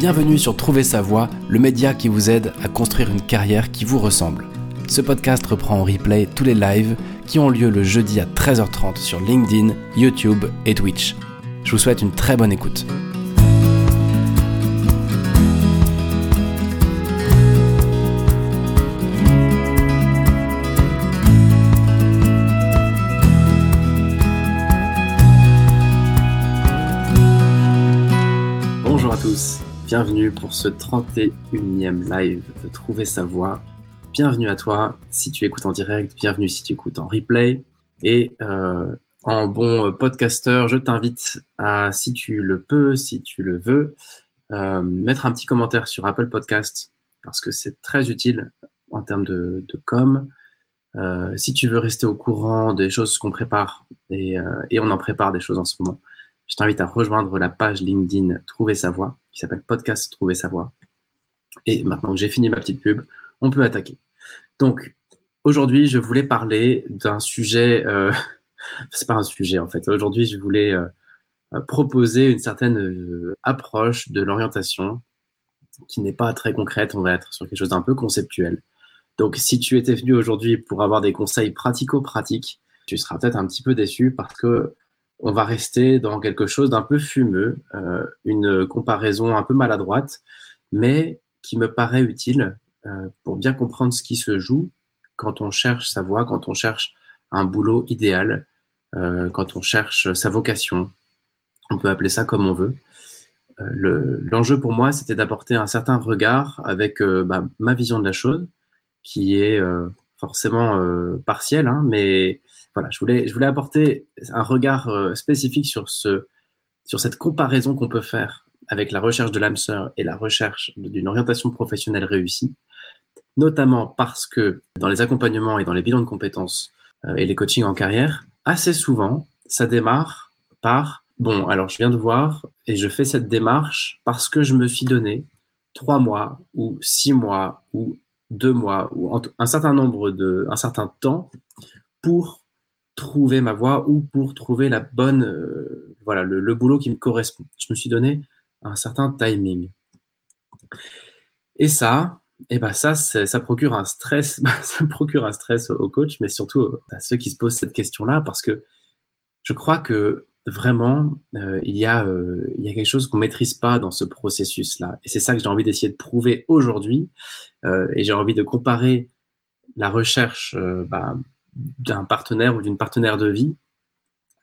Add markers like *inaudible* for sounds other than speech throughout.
Bienvenue sur Trouver sa voie, le média qui vous aide à construire une carrière qui vous ressemble. Ce podcast reprend en replay tous les lives qui ont lieu le jeudi à 13h30 sur LinkedIn, YouTube et Twitch. Je vous souhaite une très bonne écoute. Bienvenue pour ce 31e live de Trouver sa voie. Bienvenue à toi si tu écoutes en direct, bienvenue si tu écoutes en replay. Et euh, en bon podcasteur, je t'invite à, si tu le peux, si tu le veux, euh, mettre un petit commentaire sur Apple Podcast parce que c'est très utile en termes de, com. Euh, si tu veux rester au courant des choses qu'on prépare, et, on en prépare des choses en ce moment, je t'invite à rejoindre la page LinkedIn Trouver sa voix, qui s'appelle Podcast Trouver sa voix. Et maintenant que j'ai fini ma petite pub, on peut attaquer. Donc, aujourd'hui, je voulais parler d'un sujet, euh, *laughs* c'est pas un sujet en fait, aujourd'hui, je voulais euh, proposer une certaine euh, approche de l'orientation qui n'est pas très concrète, on va être sur quelque chose d'un peu conceptuel. Donc, si tu étais venu aujourd'hui pour avoir des conseils pratico-pratiques, tu seras peut-être un petit peu déçu parce que on va rester dans quelque chose d'un peu fumeux, euh, une comparaison un peu maladroite, mais qui me paraît utile euh, pour bien comprendre ce qui se joue quand on cherche sa voie, quand on cherche un boulot idéal, euh, quand on cherche sa vocation. On peut appeler ça comme on veut. L'enjeu le, pour moi, c'était d'apporter un certain regard avec bah, ma vision de la chose, qui est forcément partielle, hein, mais voilà, je voulais, je voulais apporter un regard euh, spécifique sur, ce, sur cette comparaison qu'on peut faire avec la recherche de l'âme sœur et la recherche d'une orientation professionnelle réussie, notamment parce que dans les accompagnements et dans les bilans de compétences euh, et les coachings en carrière, assez souvent, ça démarre par bon, alors je viens de voir et je fais cette démarche parce que je me suis donné trois mois ou six mois ou deux mois ou un certain nombre de, un certain temps pour trouver ma voie ou pour trouver la bonne, euh, voilà, le, boulot qui me correspond. Je me suis donné un certain timing. Et ça, et eh ben ça, ça procure un stress, *laughs* ça procure un stress au coach, mais surtout à ceux qui se posent cette question-là, parce que je crois que vraiment, euh, il, y a, euh, il y a quelque chose qu'on maîtrise pas dans ce processus-là. Et c'est ça que j'ai envie d'essayer de prouver aujourd'hui. et j'ai envie de comparer la recherche bah, d'un partenaire ou d'une partenaire de vie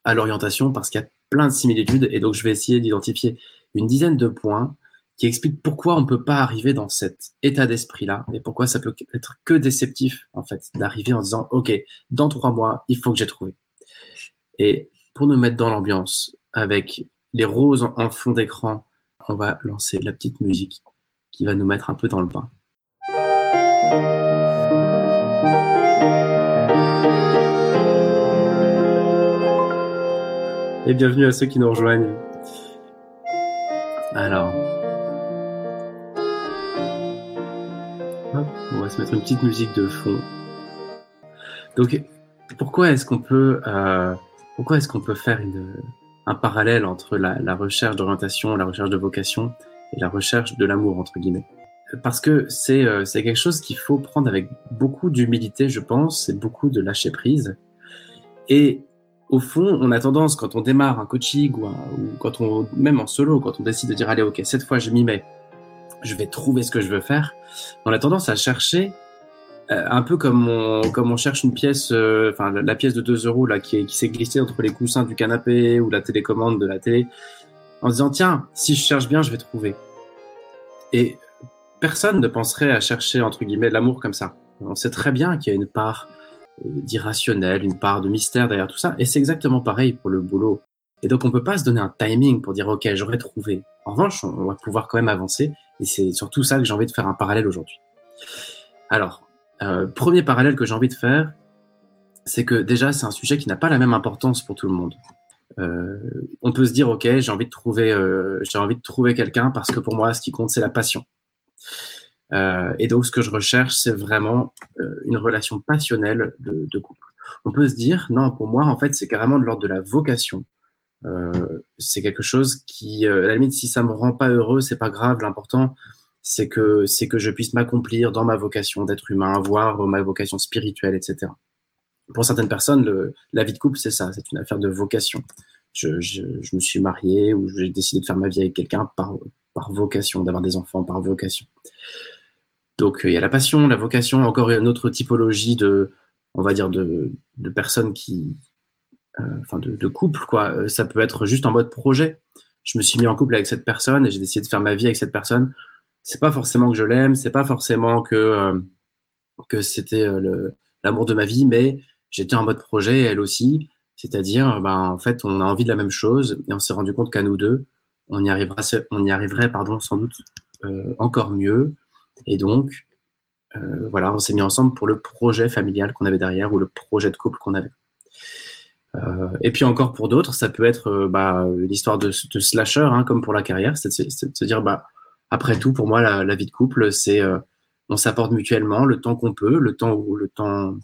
à l'orientation parce qu'il y a plein de similitudes et donc je vais essayer d'identifier une dizaine de points qui expliquent pourquoi on ne peut pas arriver dans cet état d'esprit-là et pourquoi ça peut être que déceptif en fait d'arriver en disant ok dans trois mois il faut que j'ai trouvé et pour nous mettre dans l'ambiance avec les roses en fond d'écran on va lancer la petite musique qui va nous mettre un peu dans le bain. Et bienvenue à ceux qui nous rejoignent. Alors, on va se mettre une petite musique de fond. Donc, pourquoi est-ce qu'on peut, euh, est-ce peut faire un parallèle entre la, la recherche d'orientation, la recherche de vocation et la recherche de l'amour entre guillemets? Parce que c'est euh, c'est quelque chose qu'il faut prendre avec beaucoup d'humilité, je pense, et beaucoup de lâcher prise. Et au fond, on a tendance, quand on démarre un coaching ou, quand on, même en solo, quand on décide de dire, allez, ok, cette fois je m'y mets, je vais trouver ce que je veux faire, on a tendance à chercher euh, un peu comme on, comme on cherche une pièce, euh, enfin la, pièce de 2 euros là qui, qui s'est glissée entre les coussins du canapé ou la télécommande de la télé, en disant tiens, si je cherche bien, je vais trouver. Et personne ne penserait à chercher entre guillemets l'amour comme ça. On sait très bien qu'il y a une part d'irrationnel, une part de mystère derrière tout ça. Et c'est exactement pareil pour le boulot. Et donc, on peut pas se donner un timing pour dire, OK, j'aurais trouvé. En revanche, on va pouvoir quand même avancer. Et c'est surtout ça que j'ai envie de faire un parallèle aujourd'hui. Alors, euh, premier parallèle que j'ai envie de faire, c'est que déjà, c'est un sujet qui n'a pas la même importance pour tout le monde. Euh, on peut se dire, OK, j'ai envie de trouver, euh, j'ai envie de trouver quelqu'un parce que pour moi, ce qui compte, c'est la passion. Euh, et donc, ce que je recherche, c'est vraiment euh, une relation passionnelle de, de, couple. On peut se dire, non, pour moi, en fait, c'est carrément de l'ordre de la vocation. Euh, c'est quelque chose qui, euh, à la limite, si ça me rend pas heureux, c'est pas grave. L'important, c'est que c'est que je puisse m'accomplir dans ma vocation d'être humain, avoir ma vocation spirituelle, etc. Pour certaines personnes, le, la vie de couple, c'est ça, c'est une affaire de vocation. Je, je, je me suis marié ou j'ai décidé de faire ma vie avec quelqu'un par, par vocation, d'avoir des enfants par vocation. Donc il y a la passion, la vocation, encore une autre typologie de, on va dire, de, personnes qui, euh, enfin de, couple, quoi. Euh, ça peut être juste en mode projet. Je me suis mis en couple avec cette personne et j'ai décidé de faire ma vie avec cette personne. C'est pas forcément que je l'aime, c'est pas forcément que euh, que c'était l'amour de ma vie, mais j'étais en mode projet, elle aussi. C'est-à-dire, ben, en fait, on a envie de la même chose et on s'est rendu compte qu'à nous deux, on y, arrivera, on y arriverait pardon, sans doute euh, encore mieux. Et donc, euh, voilà, on s'est mis ensemble pour le projet familial qu'on avait derrière ou le projet de couple qu'on avait. Euh, et puis encore pour d'autres, ça peut être euh, bah, l'histoire de, slasher, hein, comme pour la carrière, c'est de, se dire, bah, après tout, pour moi, la, vie de couple, c'est on s'apporte mutuellement le temps qu'on peut, le temps le temps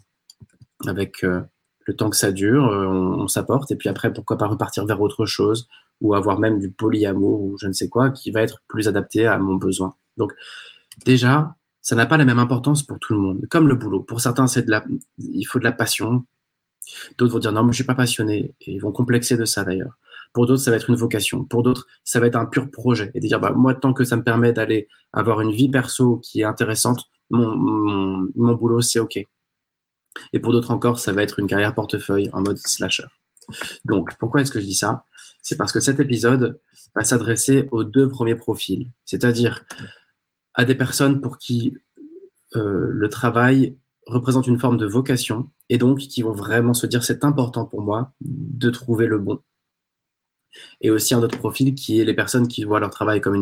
avec le temps que ça dure, on, on s'apporte, et puis après, pourquoi pas repartir vers autre chose, ou avoir même du polyamour ou je ne sais quoi, qui va être plus adapté à mon besoin. Donc, déjà, ça n'a pas la même importance pour tout le monde, comme le boulot. Pour certains, c'est de la, il faut de la passion. D'autres vont dire non, mais je suis pas passionné et ils vont complexer de ça d'ailleurs. Pour d'autres, ça va être une vocation. Pour d'autres, ça va être un pur projet et de dire bah moi tant que ça me permet d'aller avoir une vie perso qui est intéressante, mon, mon, mon boulot c'est ok. Et pour d'autres encore, ça va être une carrière portefeuille en mode slasher. Donc pourquoi est-ce que je dis ça? C'est parce que cet épisode va s'adresser aux deux premiers profils, c'est-à-dire à des personnes pour qui euh, le travail représente une forme de vocation et donc qui vont vraiment se dire c'est important pour moi de trouver le bon. Et aussi un autre profil qui est les personnes qui voient leur travail comme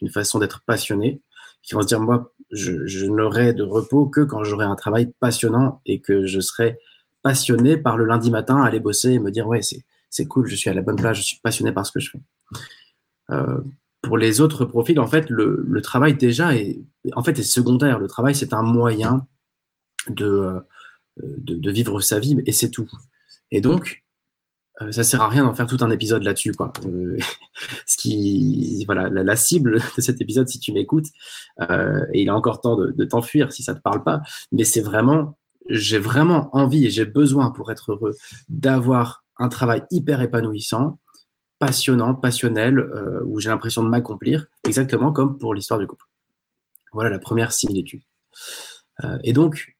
une, façon d'être passionné, qui vont se dire moi je, n'aurai de repos que quand j'aurai un travail passionnant et que je serai passionné par le lundi matin aller bosser et me dire ouais c'est c'est cool, je suis à la bonne place, je suis passionné par ce que je fais. Euh, pour les autres profils, en fait, le, le, travail déjà est, en fait, est secondaire. Le travail, c'est un moyen de, euh, de, de, vivre sa vie, et c'est tout. Et donc, euh, ça sert à rien d'en faire tout un épisode là-dessus, quoi. Euh, *laughs* ce qui, voilà, la, cible de cet épisode, si tu m'écoutes, euh, et il a encore temps de, de t'enfuir si ça te parle pas, mais c'est vraiment, j'ai vraiment envie et j'ai besoin pour être heureux d'avoir un travail hyper épanouissant, passionnant, passionnel, euh, où j'ai l'impression de m'accomplir, exactement comme pour l'histoire du couple. Voilà la première similitude. Euh, et donc,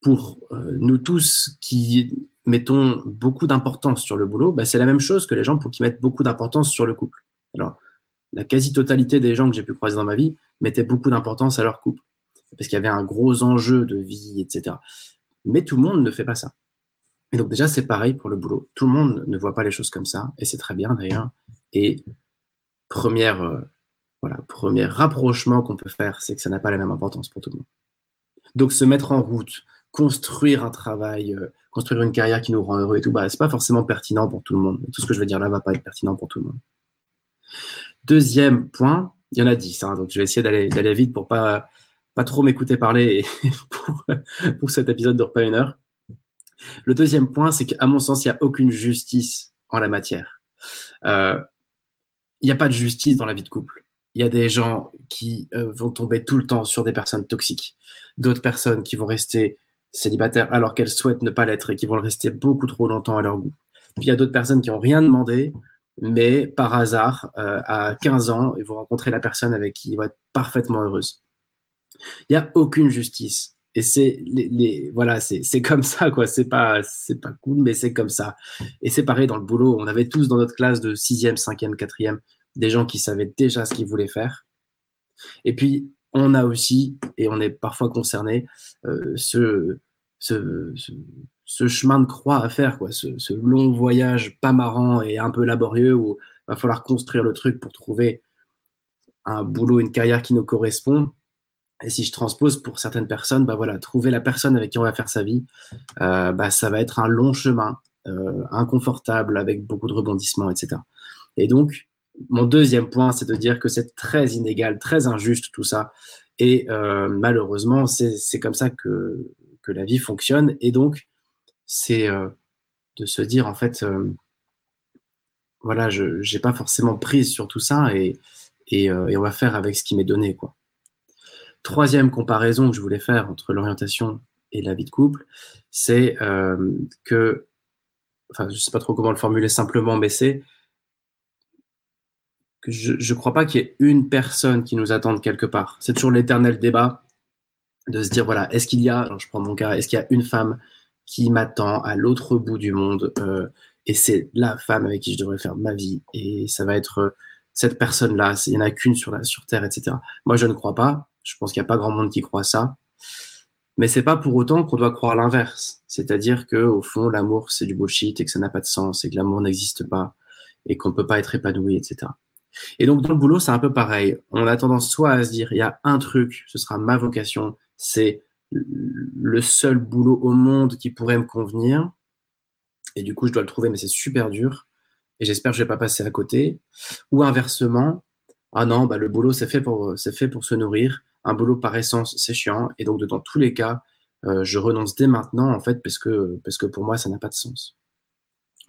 pour euh, nous tous qui mettons beaucoup d'importance sur le boulot, bah, c'est la même chose que les gens pour qui mettent beaucoup d'importance sur le couple. Alors, la quasi-totalité des gens que j'ai pu croiser dans ma vie mettaient beaucoup d'importance à leur couple, parce qu'il y avait un gros enjeu de vie, etc. Mais tout le monde ne fait pas ça. Et donc déjà, c'est pareil pour le boulot. Tout le monde ne voit pas les choses comme ça, et c'est très bien d'ailleurs. Et euh, premier rapprochement qu'on peut faire, c'est que ça n'a pas la même importance pour tout le monde. Donc se mettre en route, construire un travail, euh, construire une carrière qui nous rend heureux et tout, bah, c'est pas forcément pertinent pour tout le monde. Tout ce que je veux dire là va pas être pertinent pour tout le monde. Deuxième point, il y en a dix, hein, donc je vais essayer d'aller vite pour pas pas trop m'écouter parler *laughs* pour, pour cet épisode de pas une heure. Le deuxième point, c'est qu'à mon sens, il n'y a aucune justice en la matière. Euh, il n'y a pas de justice dans la vie de couple. Il y a des gens qui euh, vont tomber tout le temps sur des personnes toxiques, d'autres personnes qui vont rester célibataires alors qu'elles souhaitent ne pas l'être et qui vont le rester beaucoup trop longtemps à leur goût. Puis il y a d'autres personnes qui n'ont rien demandé, mais par hasard, euh, à 15 ans, ils vont rencontrer la personne avec qui ils vont être parfaitement heureuses. Il n'y a aucune justice et c'est les, voilà c'est comme ça quoi. C'est pas c'est pas cool mais c'est comme ça. Et c'est pareil dans le boulot. On avait tous dans notre classe de sixième cinquième quatrième des gens qui savaient déjà ce qu'ils voulaient faire. Et puis on a aussi et on est parfois concerné euh, ce, ce, ce, ce chemin de croix à faire quoi. Ce, ce long voyage pas marrant et un peu laborieux où va falloir construire le truc pour trouver un boulot une carrière qui nous correspond et si je transpose pour certaines personnes, bah voilà, trouver la personne avec qui on va faire sa vie, euh, bah ça va être un long chemin, euh, inconfortable, avec beaucoup de rebondissements, etc. Et donc, mon deuxième point, c'est de dire que c'est très inégal, très injuste tout ça. Et euh, malheureusement, c'est comme ça que, que la vie fonctionne. Et donc, c'est de se dire, en fait, voilà, je n'ai pas forcément prise sur tout ça et, et, et, on va faire avec ce qui m'est donné. Quoi. Troisième comparaison que je voulais faire entre l'orientation et la vie de couple, c'est euh, que, enfin, je sais pas trop comment le formuler simplement, mais c'est que je ne crois pas qu'il y ait une personne qui nous attende quelque part. C'est toujours l'éternel débat de se dire, voilà, est-ce qu'il y a, je prends mon cas, est-ce qu'il y a une femme qui m'attend à l'autre bout du monde euh, et c'est la femme avec qui je devrais faire ma vie et ça va être euh, cette personne-là, il n'y en a qu'une sur, sur Terre, etc. Moi, je ne crois pas. Je pense qu'il n'y a pas grand monde qui croit ça. Mais c'est pas pour autant qu'on doit croire l'inverse. C'est-à-dire que, au fond, l'amour, c'est du bullshit et que ça n'a pas de sens et que l'amour n'existe pas et qu'on peut pas être épanoui, etc. Et donc, dans le boulot, c'est un peu pareil. On a tendance soit à se dire, il y a un truc, ce sera ma vocation, c'est le seul boulot au monde qui pourrait me convenir. Et du coup, je dois le trouver, mais c'est super dur. Et j'espère que je vais pas passer à côté. Ou inversement, ah non, bah, le boulot, c'est fait fait pour se nourrir un boulot par essence, c'est chiant. Et donc, dans tous les cas, euh, je renonce dès maintenant, en fait, parce que, parce que pour moi, ça n'a pas de sens.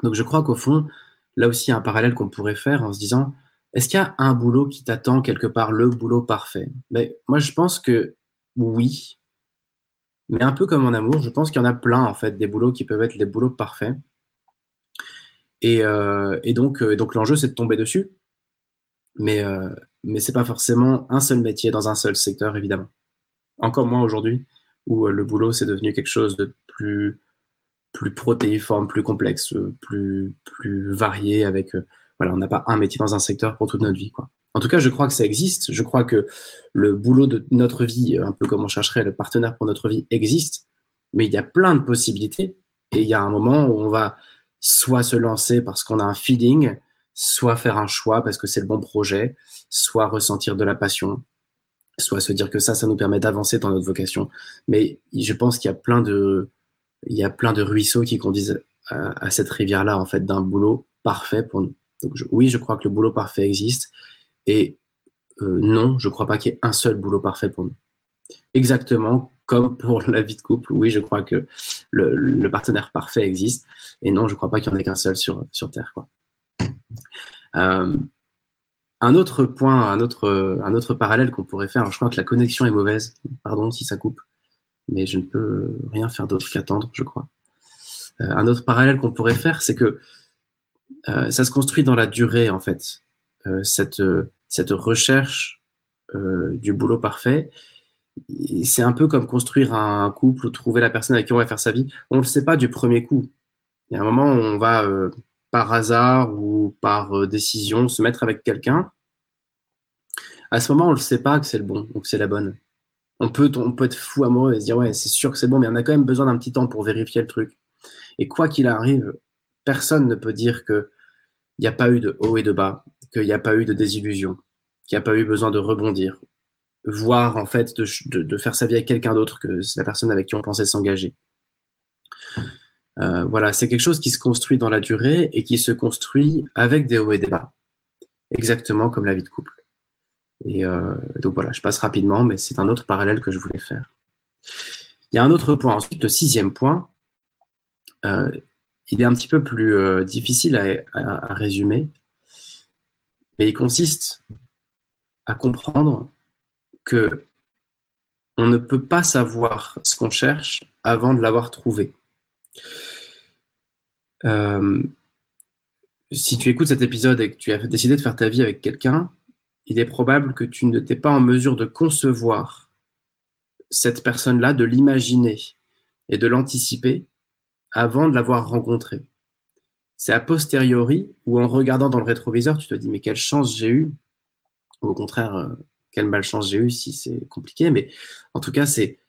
Donc, je crois qu'au fond, là aussi, il y a un parallèle qu'on pourrait faire en se disant, est-ce qu'il y a un boulot qui t'attend quelque part, le boulot parfait? Mais moi, je pense que oui. Mais un peu comme en amour, je pense qu'il y en a plein, en fait, des boulots qui peuvent être les boulots parfaits. Et, euh, et donc, euh, donc l'enjeu, c'est de tomber dessus. Mais, mais ce n'est pas forcément un seul métier dans un seul secteur, évidemment. Encore moins aujourd'hui, où euh, le boulot, c'est devenu quelque chose de plus, plus protéiforme, plus complexe, plus, plus varié, avec... Euh, voilà, on n'a pas un métier dans un secteur pour toute notre vie. Quoi. En tout cas, je crois que ça existe. Je crois que le boulot de notre vie, un peu comme on chercherait le partenaire pour notre vie, existe. Mais il y a plein de possibilités. Et il y a un moment où on va soit se lancer parce qu'on a un feeling, soit faire un choix parce que c'est le bon projet, soit ressentir de la passion, soit se dire que ça, ça nous permet d'avancer dans notre vocation. Mais je pense qu'il y a plein de, il y a plein de ruisseaux qui conduisent à, cette rivière-là, en fait, d'un boulot parfait pour nous. Donc, oui, je crois que le boulot parfait existe. Et euh, non, je ne crois pas qu'il y ait un seul boulot parfait pour nous. Exactement comme pour la vie de couple, oui, je crois que le, partenaire parfait existe. Et non, je ne crois pas qu'il n'y en ait qu'un seul sur, sur Terre. Quoi. Euh, un autre point, un autre, un autre parallèle qu'on pourrait faire, je crois que la connexion est mauvaise, pardon si ça coupe, mais je ne peux rien faire d'autre qu'attendre, je crois. Euh, un autre parallèle qu'on pourrait faire, c'est que euh, ça se construit dans la durée, en fait, cette, cette recherche du boulot parfait. C'est un peu comme construire un couple ou trouver la personne avec qui on va faire sa vie. On ne le sait pas du premier coup. Il y a un moment où on va par hasard ou par euh, décision se mettre avec quelqu'un, à ce moment, on ne sait pas que c'est le bon ou que c'est la bonne. On peut, on peut être fou amoureux et se dire, ouais, c'est sûr que c'est bon, mais on a quand même besoin d'un petit temps pour vérifier le truc. Et quoi qu'il arrive, personne ne peut dire qu'il n'y a pas eu de haut et de bas, qu'il n'y a pas eu de désillusion, qu'il n'y a pas eu besoin de rebondir, voire en fait de faire sa vie avec quelqu'un d'autre que la personne avec qui on pensait s'engager. Euh, voilà, c'est quelque chose qui se construit dans la durée et qui se construit avec des hauts et des bas, exactement comme la vie de couple. Et euh, donc voilà, je passe rapidement, mais c'est un autre parallèle que je voulais faire. Il y a un autre point, ensuite le sixième point, euh, il est un petit peu plus difficile à, résumer, mais il consiste à comprendre que on ne peut pas savoir ce qu'on cherche avant de l'avoir trouvé. Euh, si tu écoutes cet épisode et que tu as décidé de faire ta vie avec quelqu'un, il est probable que tu n'étais pas en mesure de concevoir cette personne-là, de l'imaginer et de l'anticiper avant de l'avoir rencontré. C'est a posteriori ou en regardant dans le rétroviseur, tu te dis mais quelle chance j'ai eu, ou au contraire, euh, quelle malchance j'ai eu si c'est compliqué, mais en tout cas, c'est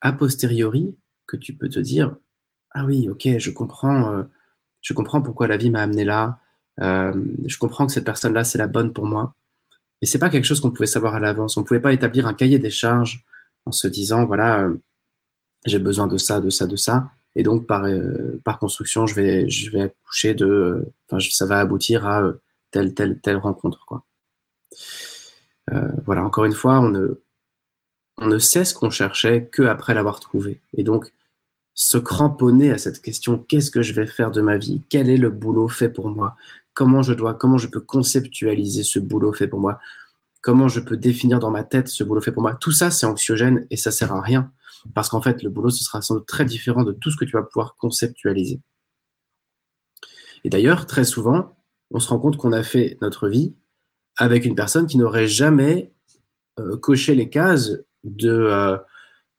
a posteriori que tu peux te dire ah oui, ok, je comprends, euh, je comprends pourquoi la vie m'a amené là. Euh, je comprends que cette personne-là, c'est la bonne pour moi. Et c'est pas quelque chose qu'on pouvait savoir à l'avance. On pouvait pas établir un cahier des charges en se disant, voilà, euh, j'ai besoin de ça, de ça, de ça. Et donc, par, par construction, je vais, je vais accoucher de, enfin, ça va aboutir à telle, telle, telle rencontre, quoi. voilà, encore une fois, on ne, on ne sait ce qu'on cherchait que après l'avoir trouvé. Et donc, se cramponner à cette question qu'est-ce que je vais faire de ma vie? Quel est le boulot fait pour moi? Comment je dois, comment je peux conceptualiser ce boulot fait pour moi? Comment je peux définir dans ma tête ce boulot fait pour moi? Tout ça, c'est anxiogène et ça sert à rien. Parce qu'en fait, le boulot, ce sera sans doute très différent de tout ce que tu vas pouvoir conceptualiser. Et d'ailleurs, très souvent, on se rend compte qu'on a fait notre vie avec une personne qui n'aurait jamais euh, coché les cases de, euh,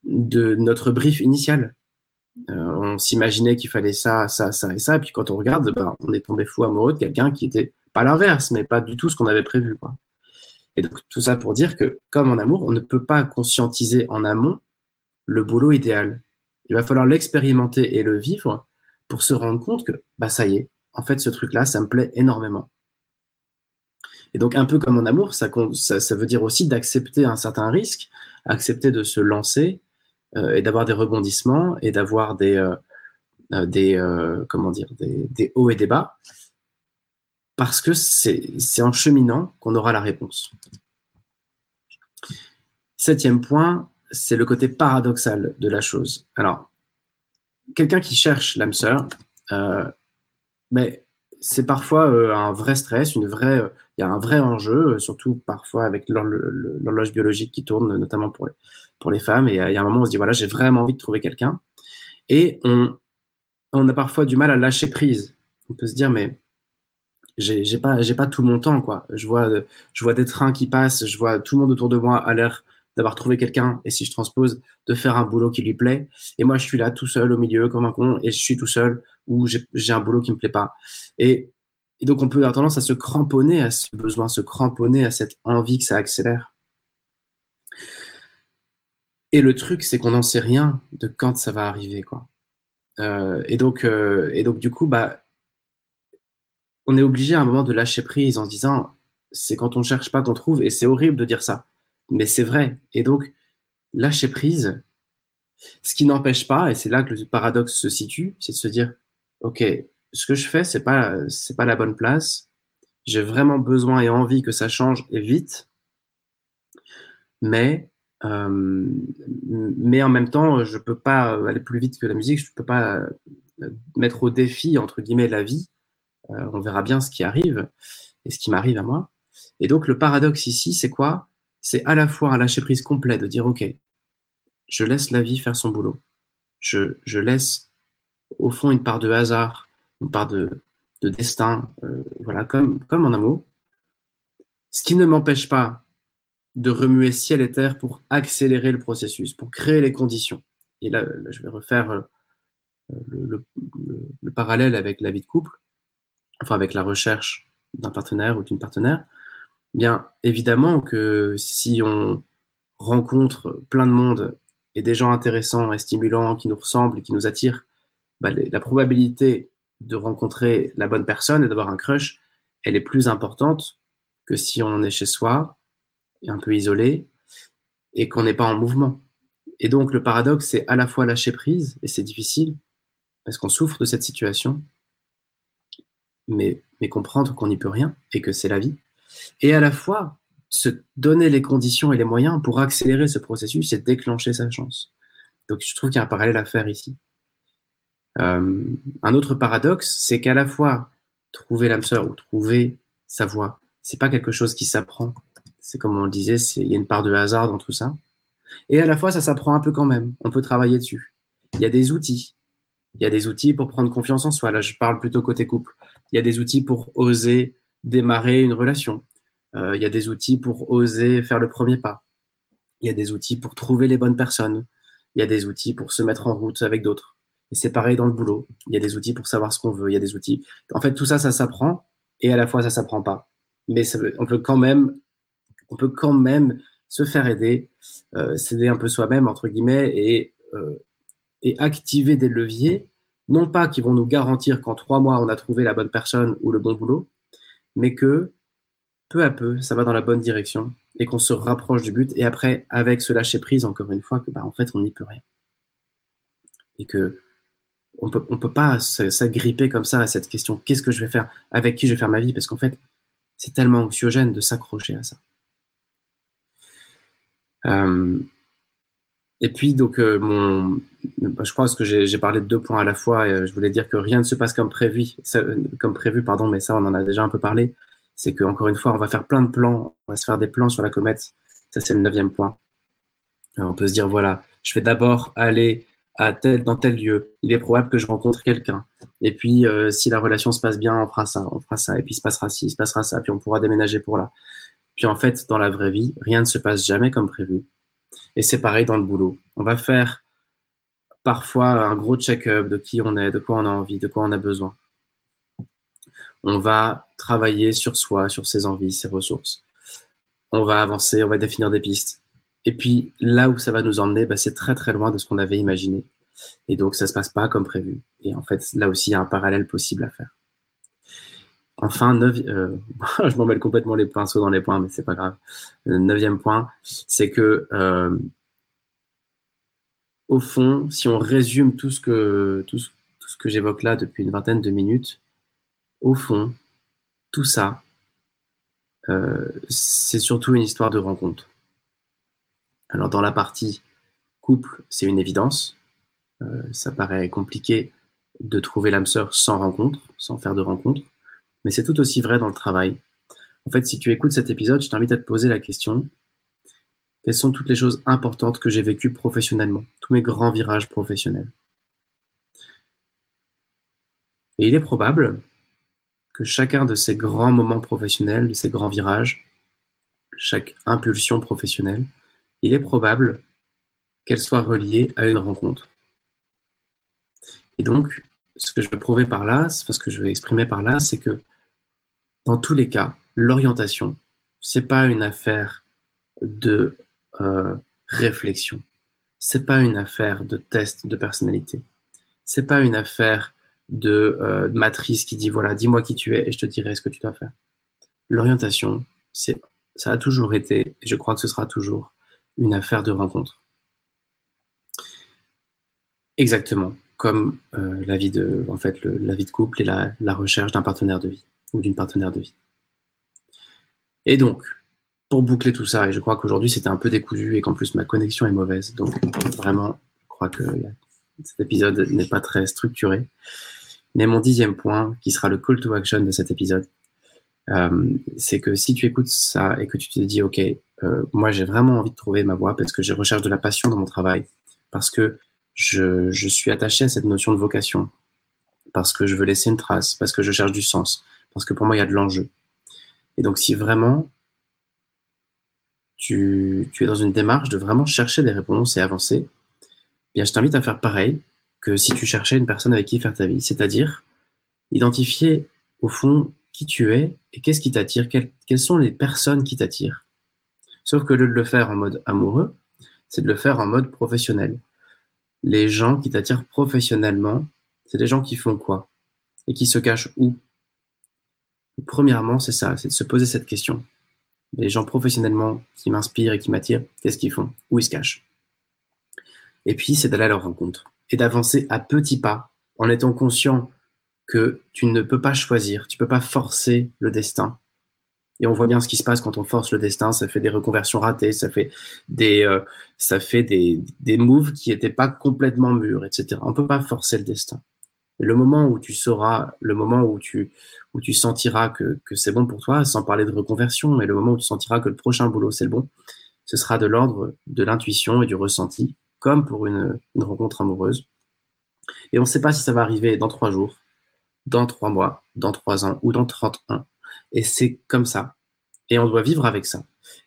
de notre brief initial. Euh, on s'imaginait qu'il fallait ça, ça, ça et ça, et puis quand on regarde, ben, on est tombé fou amoureux de quelqu'un qui était pas l'inverse, mais pas du tout ce qu'on avait prévu. Et donc tout ça pour dire que, comme en amour, on ne peut pas conscientiser en amont le boulot idéal. Il va falloir l'expérimenter et le vivre pour se rendre compte que, bah ça y est, en fait, ce truc-là, ça me plaît énormément. Et donc, un peu comme en amour, ça, ça, veut dire aussi d'accepter un certain risque, accepter de se lancer et d'avoir des rebondissements et d'avoir des, euh, euh, des comment dire, des, hauts et des bas, parce que c'est en cheminant qu'on aura la réponse. Septième point, c'est le côté paradoxal de la chose. Alors, quelqu'un qui cherche l'âme sœur, c'est parfois un vrai stress, il y a un vrai enjeu, surtout parfois avec l'horloge biologique qui tourne, notamment pour les, pour les femmes. Et il y a un moment on se dit voilà, j'ai vraiment envie de trouver quelqu'un. Et on, on a parfois du mal à lâcher prise. On peut se dire mais j'ai pas j'ai pas tout mon temps quoi. Je vois je vois des trains qui passent, je vois tout le monde autour de moi a l'air d'avoir trouvé quelqu'un et si je transpose de faire un boulot qui lui plaît et moi je suis là tout seul au milieu comme un con et je suis tout seul ou j'ai un boulot qui me plaît pas. Et, et donc on peut avoir tendance à se cramponner à ce besoin, se cramponner à cette envie que ça accélère. Et le truc, c'est qu'on n'en sait rien de quand ça va arriver, quoi. Euh, et donc, euh, et donc du coup, bah, on est obligé à un moment de lâcher prise en se disant, c'est quand on cherche pas qu'on trouve, et c'est horrible de dire ça, mais c'est vrai. Et donc, lâcher prise, ce qui n'empêche pas, et c'est là que le paradoxe se situe, c'est de se dire, ok, ce que je fais, c'est pas, c'est pas la bonne place. J'ai vraiment besoin et envie que ça change et vite, mais euh, mais en même temps, je peux pas aller plus vite que la musique, je peux pas euh, mettre au défi, entre guillemets, la vie. Euh, on verra bien ce qui arrive et ce qui m'arrive à moi. Et donc, le paradoxe ici, c'est quoi? C'est à la fois un lâcher prise complet, de dire, OK, je laisse la vie faire son boulot. Je, je laisse, au fond, une part de hasard, une part de, de destin, voilà, comme, comme en amour. Ce qui ne m'empêche pas de remuer ciel et terre pour accélérer le processus, pour créer les conditions. Et là, je vais refaire euh, le, parallèle avec la vie de couple, enfin avec la recherche d'un partenaire ou d'une partenaire. Bien, évidemment que si on rencontre plein de monde et des gens intéressants et stimulants qui nous ressemblent et qui nous attirent, bah, la probabilité de rencontrer la bonne personne et d'avoir un crush, elle est plus importante que si on est chez soi un peu isolé et qu'on n'est pas en mouvement. Et donc le paradoxe, c'est à la fois lâcher prise, et c'est difficile, parce qu'on souffre de cette situation, mais, comprendre qu'on n'y peut rien et que c'est la vie, et à la fois se donner les conditions et les moyens pour accélérer ce processus et déclencher sa chance. Donc je trouve qu'il y a un parallèle à faire ici. Euh, un autre paradoxe, c'est qu'à la fois trouver l'âme sœur ou trouver sa voix, c'est pas quelque chose qui s'apprend, c'est comme on le disait, il y a une part de hasard dans tout ça. Et à la fois, ça s'apprend un peu quand même. On peut travailler dessus. Il y a des outils. Il y a des outils pour prendre confiance en soi. Là, je parle plutôt côté couple. Il y a des outils pour oser démarrer une relation. Euh, il y a des outils pour oser faire le premier pas. Il y a des outils pour trouver les bonnes personnes. Il y a des outils pour se mettre en route avec d'autres. Et c'est pareil dans le boulot. Il y a des outils pour savoir ce qu'on veut. Il y a des outils. En fait, tout ça, ça s'apprend. Et à la fois, ça s'apprend pas. Mais on peut quand même on peut quand même se faire aider, euh, s'aider un peu soi-même, entre guillemets, et, euh, activer des leviers, non pas qui vont nous garantir qu'en trois mois, on a trouvé la bonne personne ou le bon boulot, mais que peu à peu, ça va dans la bonne direction et qu'on se rapproche du but. Et après, avec ce lâcher prise, encore une fois, que bah, en fait, on n'y peut rien. Et que on peut, peut pas s'agripper comme ça à cette question qu'est-ce que je vais faire Avec qui je vais faire ma vie? Parce qu'en fait, c'est tellement anxiogène de s'accrocher à ça. Euh, et puis, donc, euh, mon, je pense que j'ai parlé de deux points à la fois. Et, je voulais dire que rien ne se passe comme prévu, comme prévu, pardon, mais ça, on en a déjà un peu parlé. C'est qu'encore une fois, on va faire plein de plans, on va se faire des plans sur la comète. Ça, c'est le neuvième point. on peut se dire, voilà, je vais d'abord aller à tel, dans tel lieu. Il est probable que je rencontre quelqu'un. Et puis, euh, si la relation se passe bien, on fera ça, on fera ça. Et puis, il se passera ci, il se passera ça. Puis, on pourra déménager pour là. Puis, en fait, dans la vraie vie, rien ne se passe jamais comme prévu. Et c'est pareil dans le boulot. On va faire parfois un gros check-up de qui on est, de quoi on a envie, de quoi on a besoin. On va travailler sur soi, sur ses envies, ses ressources. On va avancer, on va définir des pistes. Et puis là où ça va nous emmener, bah, c'est très très loin de ce qu'on avait imaginé. Et donc ça se passe pas comme prévu. Et en fait, là aussi, il y a un parallèle possible à faire. Enfin, euh, *laughs* je m'en mêle complètement les pinceaux dans les points, mais c'est pas grave. Le neuvième point, c'est que euh, au fond, si on résume tout ce que tout ce, que j'évoque là depuis une vingtaine de minutes, au fond, tout ça, euh, c'est surtout une histoire de rencontre. Alors dans la partie couple, c'est une évidence. ça paraît compliqué de trouver l'âme sœur sans rencontre, sans faire de rencontre. Mais c'est tout aussi vrai dans le travail. En fait, si tu écoutes cet épisode, je t'invite à te poser la question, quelles sont toutes les choses importantes que j'ai vécues professionnellement, tous mes grands virages professionnels? Et il est probable que chacun de ces grands moments professionnels, de ces grands virages, chaque impulsion professionnelle, il est probable qu'elle soit reliée à une rencontre. Et donc, ce que je veux prouver par là, ce que je veux exprimer par là, c'est que dans tous les cas, l'orientation, c'est pas une affaire de euh, réflexion. C'est pas une affaire de test de personnalité. C'est pas une affaire de euh, matrice qui dit voilà, dis-moi qui tu es et je te dirai ce que tu dois faire. L'orientation, ça a toujours été, et je crois que ce sera toujours, une affaire de rencontre. Exactement, comme euh, la vie de, en fait, la vie de couple et la recherche d'un partenaire de vie ou d'une partenaire de vie. Et donc, pour boucler tout ça, et je crois qu'aujourd'hui c'était un peu décousu et qu'en plus ma connexion est mauvaise, donc vraiment, je crois que cet épisode n'est pas très structuré. Mais mon dixième point, qui sera le call to action de cet épisode, euh, c'est que si tu écoutes ça et que tu te dis, OK, euh, moi j'ai vraiment envie de trouver ma voie parce que je recherche de la passion dans mon travail, parce que je suis attaché à cette notion de vocation, parce que je veux laisser une trace, parce que je cherche du sens, parce que pour moi, il y a de l'enjeu. Et donc, si vraiment tu, es dans une démarche de vraiment chercher des réponses et avancer, eh bien, je t'invite à faire pareil que si tu cherchais une personne avec qui faire ta vie, c'est-à-dire identifier au fond qui tu es et qu'est-ce qui t'attire, quelles, sont les personnes qui t'attirent. Sauf que le de le faire en mode amoureux, c'est de le faire en mode professionnel. Les gens qui t'attirent professionnellement, c'est des gens qui font quoi? Et qui se cachent où? Premièrement, c'est ça, c'est de se poser cette question. Les gens professionnellement qui m'inspirent et qui m'attirent, qu'est-ce qu'ils font? Où ils se cachent? Et puis, c'est d'aller à leur rencontre et d'avancer à petits pas en étant conscient que tu ne peux pas choisir, tu ne peux pas forcer le destin. Et on voit bien ce qui se passe quand on force le destin, ça fait des reconversions ratées, ça fait des, euh, ça fait des, des moves qui n'étaient pas complètement mûrs, etc. On ne peut pas forcer le destin le moment où tu sauras, le moment où tu, où tu sentiras que, c'est bon pour toi, sans parler de reconversion, mais le moment où tu sentiras que le prochain boulot, c'est le bon, ce sera de l'ordre de l'intuition et du ressenti, comme pour une, rencontre amoureuse. Et on ne sait pas si ça va arriver dans trois jours, dans trois mois, dans trois ans ou dans 31. Et c'est comme ça. Et on doit vivre avec ça.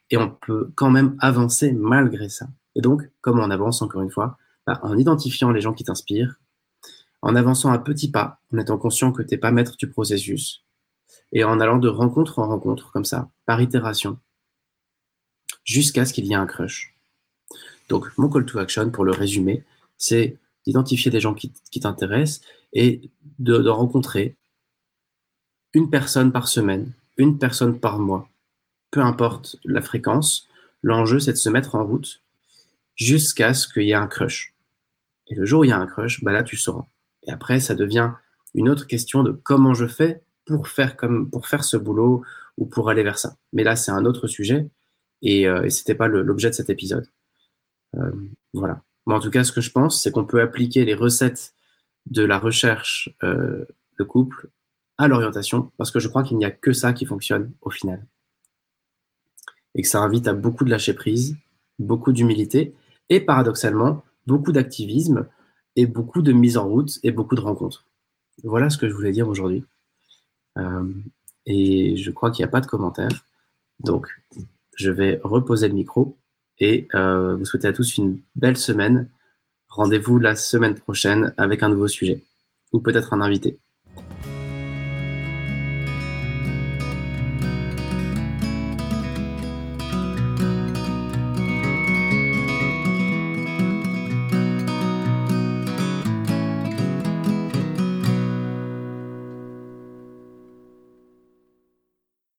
Et on peut quand même avancer malgré ça. Et donc, comme on avance encore une fois, bah, en identifiant les gens qui t'inspirent, en avançant à petits pas, en étant conscient que tu n'es pas maître du processus, et en allant de rencontre en rencontre, comme ça, par itération, jusqu'à ce qu'il y ait un crush. Donc, mon call to action, pour le résumer, c'est d'identifier des gens qui, t'intéressent et de, rencontrer une personne par semaine, une personne par mois, peu importe la fréquence, l'enjeu c'est de se mettre en route jusqu'à ce qu'il y ait un crush. Et le jour où il y a un crush, bah là tu sauras. Et après, ça devient une autre question de comment je fais pour faire comme pour faire ce boulot ou pour aller vers ça. Mais là, c'est un autre sujet et, euh, et c'était pas l'objet de cet épisode. Euh, Voilà. Moi, en tout cas, ce que je pense, c'est qu'on peut appliquer les recettes de la recherche euh, de couple à l'orientation, parce que je crois qu'il n'y a que ça qui fonctionne au final. Et que ça invite à beaucoup de lâcher prise, beaucoup d'humilité, et paradoxalement, beaucoup d'activisme, et beaucoup de mise en route, et beaucoup de rencontres. Voilà ce que je voulais dire aujourd'hui. Euh, et je crois qu'il n'y a pas de commentaires. Donc, je vais reposer le micro et euh, vous souhaiter à tous une belle semaine. Rendez-vous la semaine prochaine avec un nouveau sujet ou peut-être un invité.